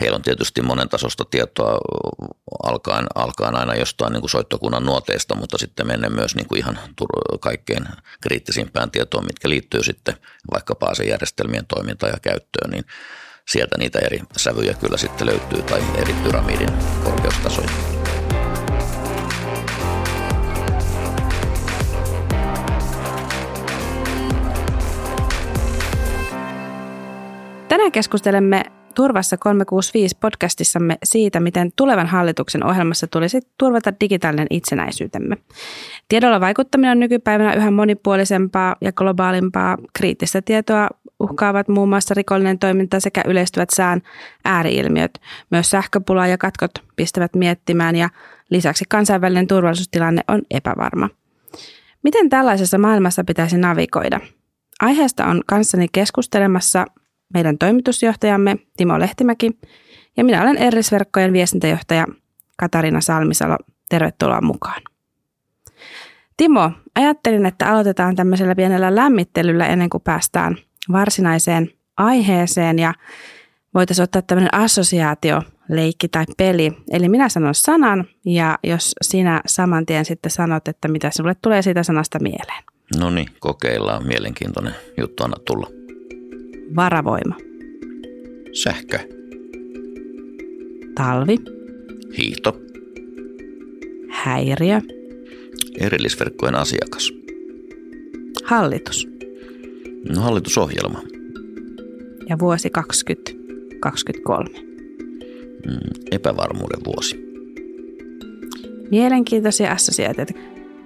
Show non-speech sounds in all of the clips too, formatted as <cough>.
heillä on tietysti monen tasosta tietoa alkaen, alkaen aina jostain niin kuin soittokunnan nuoteista, mutta sitten mennään myös niin kuin ihan kaikkein kriittisimpään tietoon, mitkä liittyy sitten vaikkapa asejärjestelmien toimintaan ja käyttöön, niin sieltä niitä eri sävyjä kyllä sitten löytyy tai eri pyramidin korkeustasoja. Tänään keskustelemme Turvassa 365 podcastissamme siitä, miten tulevan hallituksen ohjelmassa tulisi turvata digitaalinen itsenäisyytemme. Tiedolla vaikuttaminen on nykypäivänä yhä monipuolisempaa ja globaalimpaa. Kriittistä tietoa uhkaavat muun muassa rikollinen toiminta sekä yleistyvät sään ääriilmiöt. Myös sähköpula ja katkot pistävät miettimään ja lisäksi kansainvälinen turvallisuustilanne on epävarma. Miten tällaisessa maailmassa pitäisi navigoida? Aiheesta on kanssani keskustelemassa meidän toimitusjohtajamme Timo Lehtimäki ja minä olen Errisverkkojen viestintäjohtaja Katarina Salmisalo. Tervetuloa mukaan. Timo, ajattelin, että aloitetaan tämmöisellä pienellä lämmittelyllä ennen kuin päästään varsinaiseen aiheeseen ja voitaisiin ottaa tämmöinen assosiaatio, leikki tai peli. Eli minä sanon sanan ja jos sinä saman tien sitten sanot, että mitä sinulle tulee siitä sanasta mieleen. No niin, kokeillaan. Mielenkiintoinen juttu anna tulla. Varavoima. Sähkö. Talvi. Hiihto. Häiriö. Erillisverkkojen asiakas. Hallitus. No hallitusohjelma. Ja vuosi 2023. Mm, epävarmuuden vuosi. Mielenkiintoisia assosiaatioita.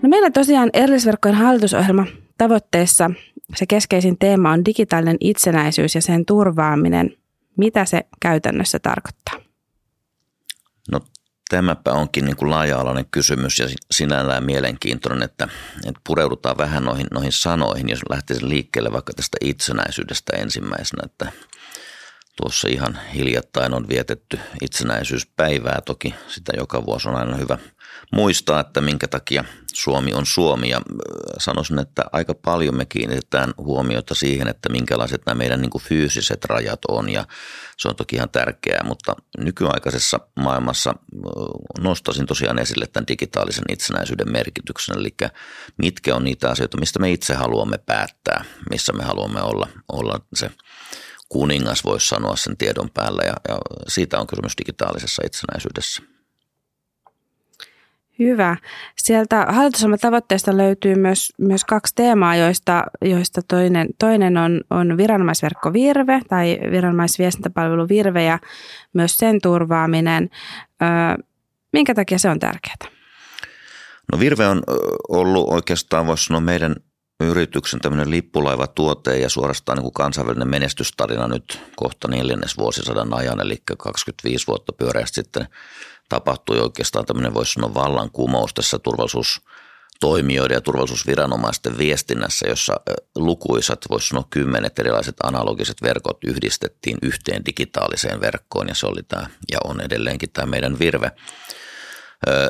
No meillä tosiaan erillisverkkojen hallitusohjelma tavoitteessa se keskeisin teema on digitaalinen itsenäisyys ja sen turvaaminen. Mitä se käytännössä tarkoittaa? No tämäpä onkin niin kuin laaja-alainen kysymys ja sinällään mielenkiintoinen, että, että pureudutaan vähän noihin, noihin sanoihin, jos lähtee liikkeelle vaikka tästä itsenäisyydestä ensimmäisenä, että tuossa ihan hiljattain on vietetty itsenäisyyspäivää, toki sitä joka vuosi on aina hyvä muistaa, että minkä takia Suomi on Suomi. Ja sanoisin, että aika paljon me kiinnitetään huomiota siihen, että minkälaiset nämä meidän niin kuin fyysiset rajat on. Ja se on toki ihan tärkeää, mutta nykyaikaisessa maailmassa nostaisin tosiaan esille tämän digitaalisen itsenäisyyden merkityksen, eli mitkä on niitä asioita, mistä me itse haluamme päättää, missä me haluamme olla, olla se kuningas, voisi sanoa sen tiedon päällä ja, ja siitä on kysymys digitaalisessa itsenäisyydessä. Hyvä. Sieltä hallitusohjelman tavoitteesta löytyy myös, myös kaksi teemaa, joista, joista toinen, toinen on, on viranomaisverkko Virve tai viranomaisviestintäpalvelu Virve ja myös sen turvaaminen. Ö, minkä takia se on tärkeää? No Virve on ollut oikeastaan, voisi sanoa, meidän yrityksen tämmöinen lippulaivatuote ja suorastaan niin kuin kansainvälinen menestystarina nyt kohta neljännes vuosisadan ajan, eli 25 vuotta pyöreästi sitten tapahtui oikeastaan tämmöinen voisi sanoa vallankumous tässä turvallisuustoimijoiden ja turvallisuusviranomaisten viestinnässä, jossa lukuisat, voisi sanoa kymmenet erilaiset analogiset verkot yhdistettiin yhteen digitaaliseen verkkoon ja se oli tämä ja on edelleenkin tämä meidän virve.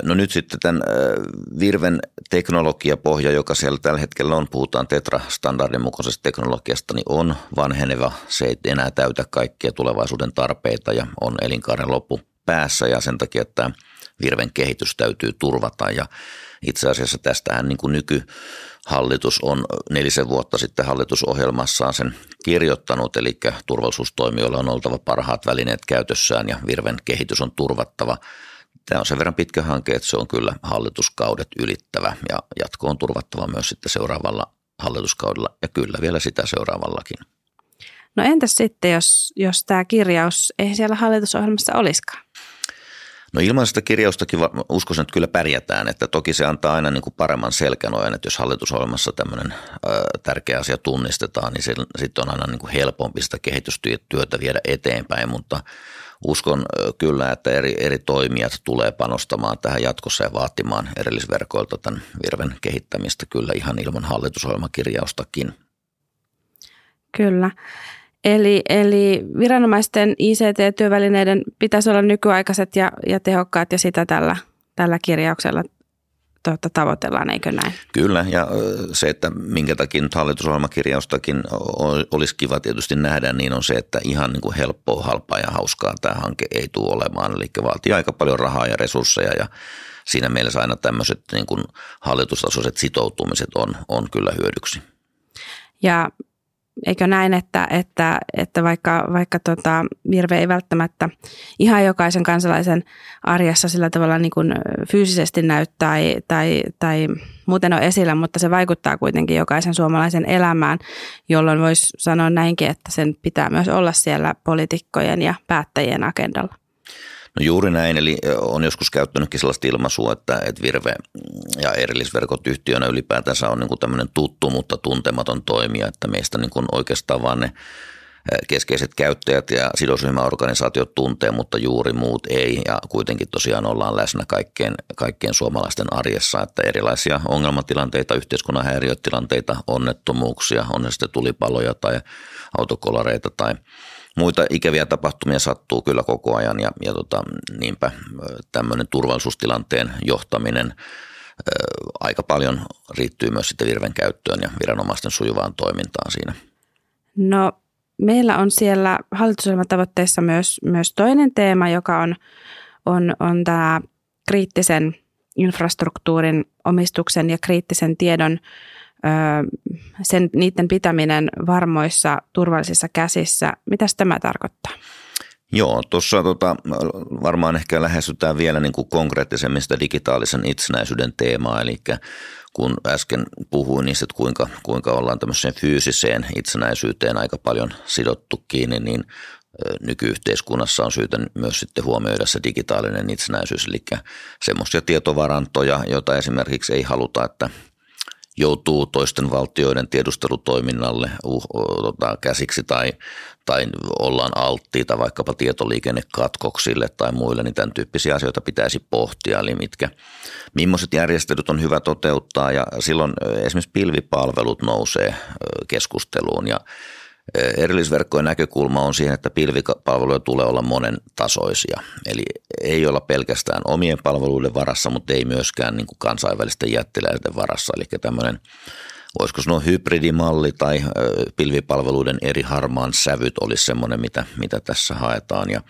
No nyt sitten tämän Virven teknologiapohja, joka siellä tällä hetkellä on, puhutaan Tetra-standardin mukaisesta teknologiasta, niin on vanheneva. Se ei enää täytä kaikkia tulevaisuuden tarpeita ja on elinkaaren loppu päässä ja sen takia että Virven kehitys täytyy turvata ja itse asiassa tästähän niin kuin nykyhallitus on nelisen vuotta sitten hallitusohjelmassaan sen kirjoittanut, eli turvallisuustoimijoilla on oltava parhaat välineet käytössään ja Virven kehitys on turvattava. Tämä on sen verran pitkä hanke, että se on kyllä hallituskaudet ylittävä ja jatko on turvattava myös sitten seuraavalla hallituskaudella ja kyllä vielä sitä seuraavallakin. No entäs sitten, jos, jos tämä kirjaus ei siellä hallitusohjelmassa olisikaan? No ilman sitä kirjaustakin uskoisin, että kyllä pärjätään, että toki se antaa aina niin kuin paremman selkänojan, että jos hallitusohjelmassa tämmöinen ö, tärkeä asia tunnistetaan, niin sitten on aina niin kuin helpompi sitä kehitystyötä viedä eteenpäin, mutta uskon kyllä, että eri, eri toimijat tulee panostamaan tähän jatkossa ja vaatimaan erillisverkoilta tämän virven kehittämistä kyllä ihan ilman hallitusohjelmakirjaustakin. Kyllä. Eli, eli viranomaisten ICT-työvälineiden pitäisi olla nykyaikaiset ja, ja tehokkaat ja sitä tällä, tällä kirjauksella tuota, tavoitellaan, eikö näin? Kyllä, ja se, että minkä takia nyt hallitusohjelmakirjaustakin olisi kiva tietysti nähdä, niin on se, että ihan niin kuin helppoa, halpaa ja hauskaa tämä hanke ei tule olemaan. Eli vaatii aika paljon rahaa ja resursseja ja siinä mielessä aina tämmöiset niin kuin hallitustasoiset sitoutumiset on, on kyllä hyödyksi. Ja eikö näin, että, että, että vaikka, vaikka tota, virve ei välttämättä ihan jokaisen kansalaisen arjessa sillä tavalla niin kuin fyysisesti näy tai, tai, tai muuten on esillä, mutta se vaikuttaa kuitenkin jokaisen suomalaisen elämään, jolloin voisi sanoa näinkin, että sen pitää myös olla siellä poliitikkojen ja päättäjien agendalla. No juuri näin, eli on joskus käyttänytkin sellaista ilmaisua, että, että Virve ja erillisverkot yhtiönä ylipäätänsä on niin kuin tämmöinen tuttu, mutta tuntematon toimija, että meistä niin kuin oikeastaan vaan ne keskeiset käyttäjät ja sidosryhmäorganisaatiot tuntee, mutta juuri muut ei. Ja kuitenkin tosiaan ollaan läsnä kaikkien, kaikkien suomalaisten arjessa, että erilaisia ongelmatilanteita, yhteiskunnan häiriötilanteita, onnettomuuksia, on ne sitten tulipaloja tai autokolareita tai muita ikäviä tapahtumia sattuu kyllä koko ajan ja, ja tota, niinpä tämmöinen turvallisuustilanteen johtaminen aika paljon riittyy myös sitten virven käyttöön ja viranomaisten sujuvaan toimintaan siinä. No meillä on siellä hallitusohjelmatavoitteissa myös, myös toinen teema, joka on, on, on tämä kriittisen infrastruktuurin omistuksen ja kriittisen tiedon sen, niiden pitäminen varmoissa, turvallisissa käsissä. Mitä tämä tarkoittaa? Joo, tuossa tota, varmaan ehkä lähestytään vielä niin kuin konkreettisemmin sitä digitaalisen itsenäisyyden teemaa, eli kun äsken puhuin niistä, että kuinka, kuinka ollaan tämmöiseen fyysiseen itsenäisyyteen aika paljon sidottu kiinni, niin nykyyhteiskunnassa on syytä myös sitten huomioida se digitaalinen itsenäisyys, eli semmoisia tietovarantoja, joita esimerkiksi ei haluta, että joutuu toisten valtioiden tiedustelutoiminnalle uh, tota, käsiksi tai, tai ollaan alttiita vaikkapa tietoliikennekatkoksille tai muille, niin tämän tyyppisiä asioita pitäisi pohtia, eli mitkä, millaiset järjestelyt on hyvä toteuttaa? Ja silloin esimerkiksi pilvipalvelut nousee keskusteluun ja Erillisverkkojen näkökulma on siihen, että pilvipalveluja tulee olla monen tasoisia. Eli ei olla pelkästään omien palveluiden varassa, mutta ei myöskään niin kuin kansainvälisten jättiläisten varassa. Eli tämmöinen, voisiko sanoa hybridimalli tai pilvipalveluiden eri harmaan sävyt olisi semmoinen, mitä, mitä tässä haetaan. Ja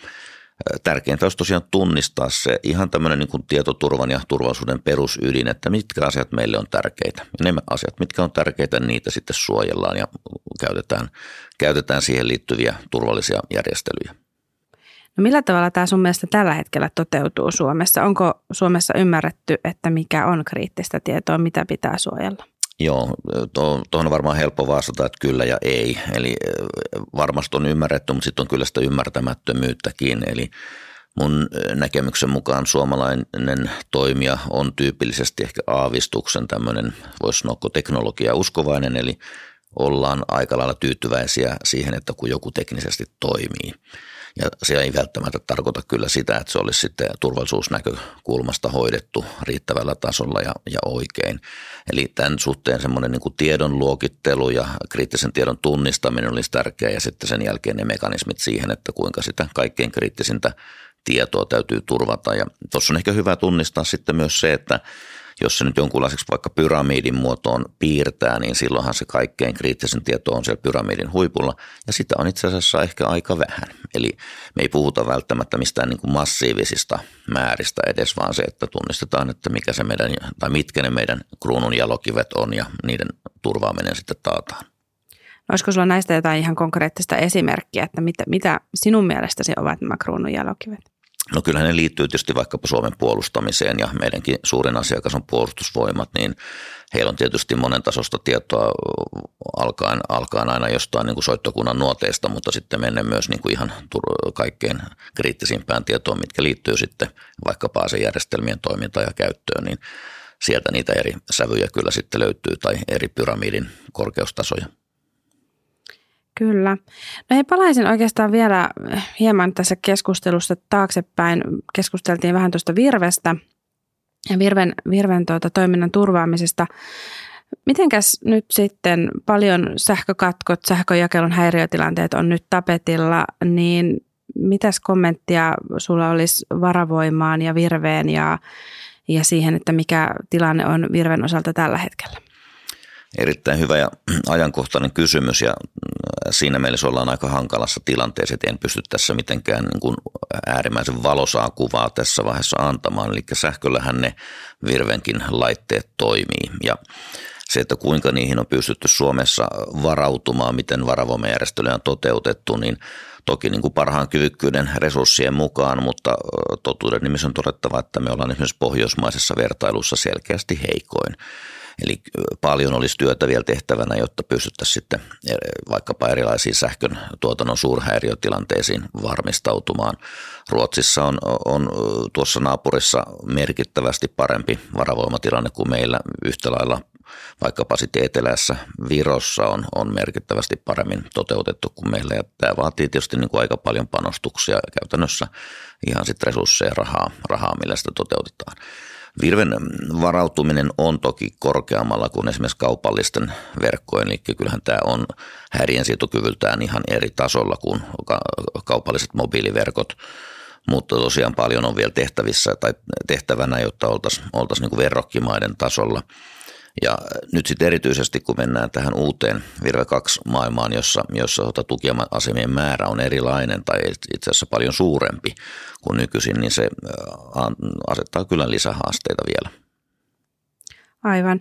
tärkeintä olisi tosiaan tunnistaa se ihan tämmöinen niin kuin tietoturvan ja turvallisuuden perusydin, että mitkä asiat meille on tärkeitä. Ja ne asiat, mitkä on tärkeitä, niitä sitten suojellaan ja käytetään, käytetään siihen liittyviä turvallisia järjestelyjä. No millä tavalla tämä sun mielestä tällä hetkellä toteutuu Suomessa? Onko Suomessa ymmärretty, että mikä on kriittistä tietoa, mitä pitää suojella? Joo, tuohon on varmaan helppo vastata, että kyllä ja ei. Eli varmasti on ymmärretty, mutta sitten on kyllä sitä ymmärtämättömyyttäkin. Eli mun näkemyksen mukaan suomalainen toimija on tyypillisesti ehkä aavistuksen tämmöinen, voisi sanoa teknologia uskovainen, eli ollaan aika lailla tyytyväisiä siihen, että kun joku teknisesti toimii. Ja se ei välttämättä tarkoita kyllä sitä, että se olisi sitten turvallisuusnäkökulmasta hoidettu riittävällä tasolla ja, ja oikein. Eli tämän suhteen semmoinen niin kuin tiedon luokittelu ja kriittisen tiedon tunnistaminen olisi tärkeää ja sitten sen jälkeen ne mekanismit siihen, että kuinka sitä kaikkein kriittisintä tietoa täytyy turvata. Ja tuossa on ehkä hyvä tunnistaa sitten myös se, että jos se nyt jonkunlaiseksi vaikka pyramidin muotoon piirtää, niin silloinhan se kaikkein kriittisen tieto on siellä pyramidin huipulla, ja sitä on itse asiassa ehkä aika vähän. Eli me ei puhuta välttämättä mistään niin kuin massiivisista määristä edes, vaan se, että tunnistetaan, että mikä se meidän, tai mitkä ne meidän kruunun jalokivet on, ja niiden turvaaminen sitten taataan. No, olisiko sulla näistä jotain ihan konkreettista esimerkkiä, että mitä, mitä sinun mielestäsi ovat nämä kruunun jalokivet? No kyllähän ne liittyy tietysti vaikkapa Suomen puolustamiseen ja meidänkin suurin asiakas on puolustusvoimat, niin heillä on tietysti monen tasosta tietoa alkaen, alkaen aina jostain niin kuin soittokunnan nuoteista, mutta sitten mennään myös niin kuin ihan kaikkein kriittisimpään tietoon, mitkä liittyy sitten vaikkapa asejärjestelmien toimintaan ja käyttöön, niin sieltä niitä eri sävyjä kyllä sitten löytyy tai eri pyramidin korkeustasoja. Kyllä. No hei, palaisin oikeastaan vielä hieman tässä keskustelussa taaksepäin. Keskusteltiin vähän tuosta virvestä ja virven, virven tuota, toiminnan turvaamisesta. Mitenkäs nyt sitten paljon sähkökatkot, sähköjakelun häiriötilanteet on nyt tapetilla, niin mitäs kommenttia sulla olisi varavoimaan ja virveen ja, ja siihen, että mikä tilanne on Virven osalta tällä hetkellä? Erittäin hyvä ja <clears throat> ajankohtainen kysymys ja siinä mielessä ollaan aika hankalassa tilanteessa, että en pysty tässä mitenkään niin kuin äärimmäisen valosaa kuvaa tässä vaiheessa antamaan. Eli sähköllähän ne Virvenkin laitteet toimii ja se, että kuinka niihin on pystytty Suomessa varautumaan, miten varavoimajärjestelyjä on toteutettu, niin toki niin kuin parhaan kyvykkyyden resurssien mukaan, mutta totuuden nimissä on todettava, että me ollaan esimerkiksi pohjoismaisessa vertailussa selkeästi heikoin. Eli paljon olisi työtä vielä tehtävänä, jotta pystyttäisiin sitten e, vaikkapa erilaisiin sähkön tuotannon suurhäiriötilanteisiin varmistautumaan. Ruotsissa on, on tuossa naapurissa merkittävästi parempi varavoimatilanne kuin meillä yhtä lailla vaikkapa sitten etelässä Virossa on, on merkittävästi paremmin toteutettu kuin meillä. Ja tämä vaatii tietysti niin kuin aika paljon panostuksia käytännössä ihan sitten resursseja ja rahaa, rahaa, millä sitä toteutetaan. Virven varautuminen on toki korkeammalla kuin esimerkiksi kaupallisten verkkojen, eli kyllähän tämä on häiriönsietokyvyltään ihan eri tasolla kuin kaupalliset mobiiliverkot, mutta tosiaan paljon on vielä tehtävissä tai tehtävänä, jotta oltaisiin oltais niin verrokkimaiden tasolla – ja nyt sitten erityisesti, kun mennään tähän uuteen Virve 2 maailmaan, jossa, jossa tota tukiasemien määrä on erilainen tai itse asiassa paljon suurempi kuin nykyisin, niin se asettaa kyllä lisähaasteita vielä. Aivan.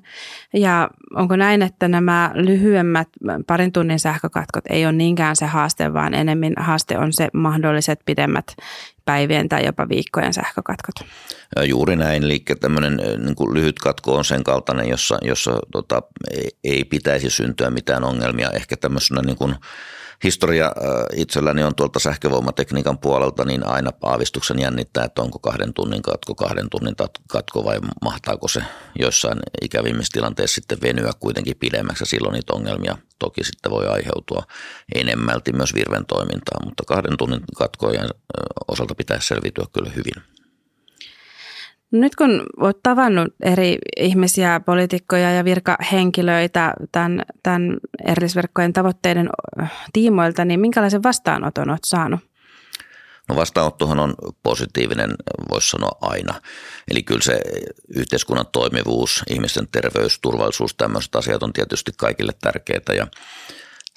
Ja onko näin, että nämä lyhyemmät parin tunnin sähkökatkot ei ole niinkään se haaste, vaan enemmän haaste on se mahdolliset pidemmät päivien tai jopa viikkojen sähkökatkot? Juuri näin, eli tämmöinen niin lyhyt katko on sen kaltainen, jossa, jossa tota, ei, ei pitäisi syntyä mitään ongelmia. Ehkä tämmöisenä niin kuin historia äh, itselläni on tuolta sähkövoimatekniikan puolelta, niin aina paavistuksen jännittää, että onko kahden tunnin katko, kahden tunnin katko vai mahtaako se joissain ikävimmissä tilanteissa sitten venyä kuitenkin pidemmäksi silloin niitä ongelmia toki sitten voi aiheutua enemmälti myös virven toimintaan, mutta kahden tunnin katkojen osalta pitäisi selviytyä kyllä hyvin. Nyt kun olet tavannut eri ihmisiä, poliitikkoja ja virkahenkilöitä tämän, tämän erillisverkkojen tavoitteiden tiimoilta, niin minkälaisen vastaanoton olet saanut? No vastaanottohan on positiivinen, voisi sanoa aina. Eli kyllä se yhteiskunnan toimivuus, ihmisten terveys, turvallisuus, tämmöiset asiat on tietysti kaikille tärkeitä ja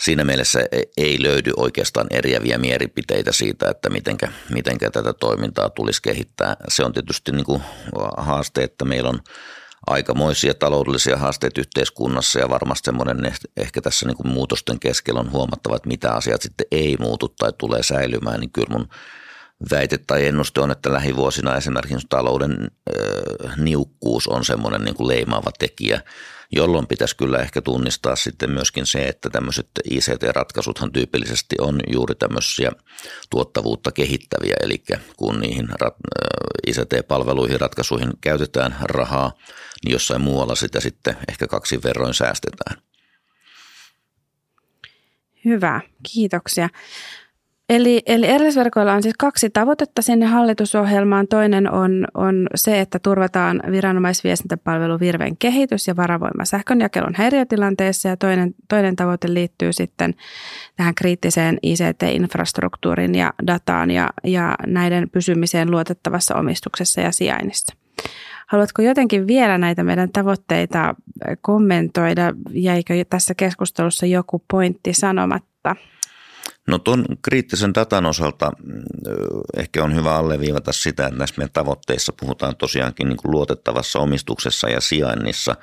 siinä mielessä ei löydy oikeastaan eriäviä mielipiteitä siitä, että mitenkä, mitenkä tätä toimintaa tulisi kehittää. Se on tietysti niin kuin haaste, että meillä on aikamoisia taloudellisia haasteita yhteiskunnassa ja varmasti semmoinen ehkä tässä niin kuin muutosten keskellä on huomattava, että mitä asiat sitten ei muutu tai tulee säilymään, niin kyllä mun väite tai ennuste on, että lähivuosina esimerkiksi talouden niukkuus on semmoinen niin kuin leimaava tekijä – jolloin pitäisi kyllä ehkä tunnistaa sitten myöskin se, että tämmöiset ICT-ratkaisuthan tyypillisesti on juuri tämmöisiä tuottavuutta kehittäviä, eli kun niihin ICT-palveluihin, ratkaisuihin käytetään rahaa, niin jossain muualla sitä sitten ehkä kaksi verroin säästetään. Hyvä, kiitoksia. Eli, eli erillisverkoilla on siis kaksi tavoitetta sinne hallitusohjelmaan. Toinen on, on se, että turvataan viranomaisviestintäpalvelu Virven kehitys ja varavoima sähkönjakelun häiriötilanteessa. Ja toinen, toinen tavoite liittyy sitten tähän kriittiseen ICT-infrastruktuurin ja dataan ja, ja näiden pysymiseen luotettavassa omistuksessa ja sijainnissa. Haluatko jotenkin vielä näitä meidän tavoitteita kommentoida? Jäikö tässä keskustelussa joku pointti sanomatta? No tuon kriittisen datan osalta ehkä on hyvä alleviivata sitä, että näissä meidän tavoitteissa puhutaan tosiaankin niin kuin luotettavassa omistuksessa ja sijainnissa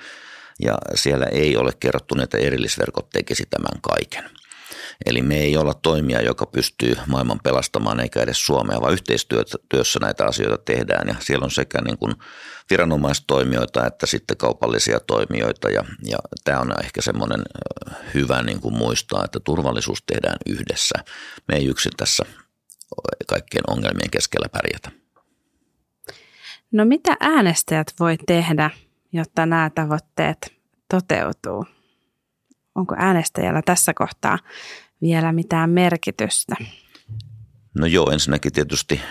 ja siellä ei ole kerrottu, että erillisverkot tekisi tämän kaiken. Eli me ei olla toimija, joka pystyy maailman pelastamaan eikä edes Suomea, vaan yhteistyössä näitä asioita tehdään ja siellä on sekä niin kuin viranomaistoimijoita että sitten kaupallisia toimijoita ja, ja tämä on ehkä semmoinen hyvä niin kuin muistaa, että turvallisuus tehdään yhdessä. Me ei yksin tässä kaikkien ongelmien keskellä pärjätä. No mitä äänestäjät voi tehdä, jotta nämä tavoitteet toteutuu? Onko äänestäjällä tässä kohtaa vielä mitään merkitystä? No joo, ensinnäkin tietysti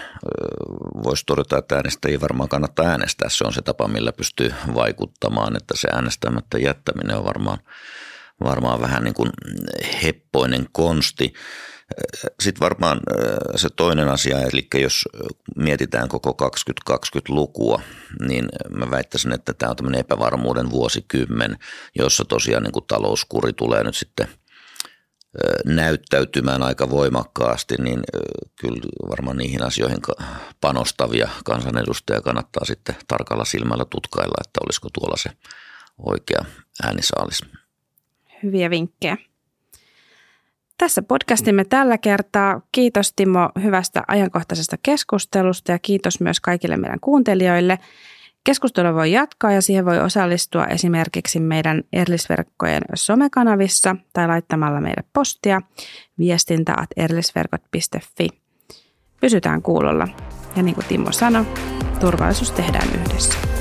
voisi todeta, että äänestäjiä varmaan kannattaa äänestää. Se on se tapa, millä pystyy vaikuttamaan, että se äänestämättä jättäminen on varmaan, varmaan vähän niin kuin heppoinen konsti. Sitten varmaan se toinen asia, eli jos mietitään koko 2020-lukua, niin mä väittäisin, että tämä on tämmöinen epävarmuuden vuosikymmen, jossa tosiaan niin kuin talouskuri tulee nyt sitten näyttäytymään aika voimakkaasti, niin kyllä varmaan niihin asioihin panostavia kansanedustajia kannattaa sitten tarkalla silmällä tutkailla, että olisiko tuolla se oikea äänisaalis. Hyviä vinkkejä. Tässä podcastimme tällä kertaa. Kiitos Timo hyvästä ajankohtaisesta keskustelusta ja kiitos myös kaikille meidän kuuntelijoille. Keskustelua voi jatkaa ja siihen voi osallistua esimerkiksi meidän erillisverkkojen somekanavissa tai laittamalla meille postia viestintä.erillisverkot.fi. Pysytään kuulolla ja niin kuin Timo sanoi, turvallisuus tehdään yhdessä.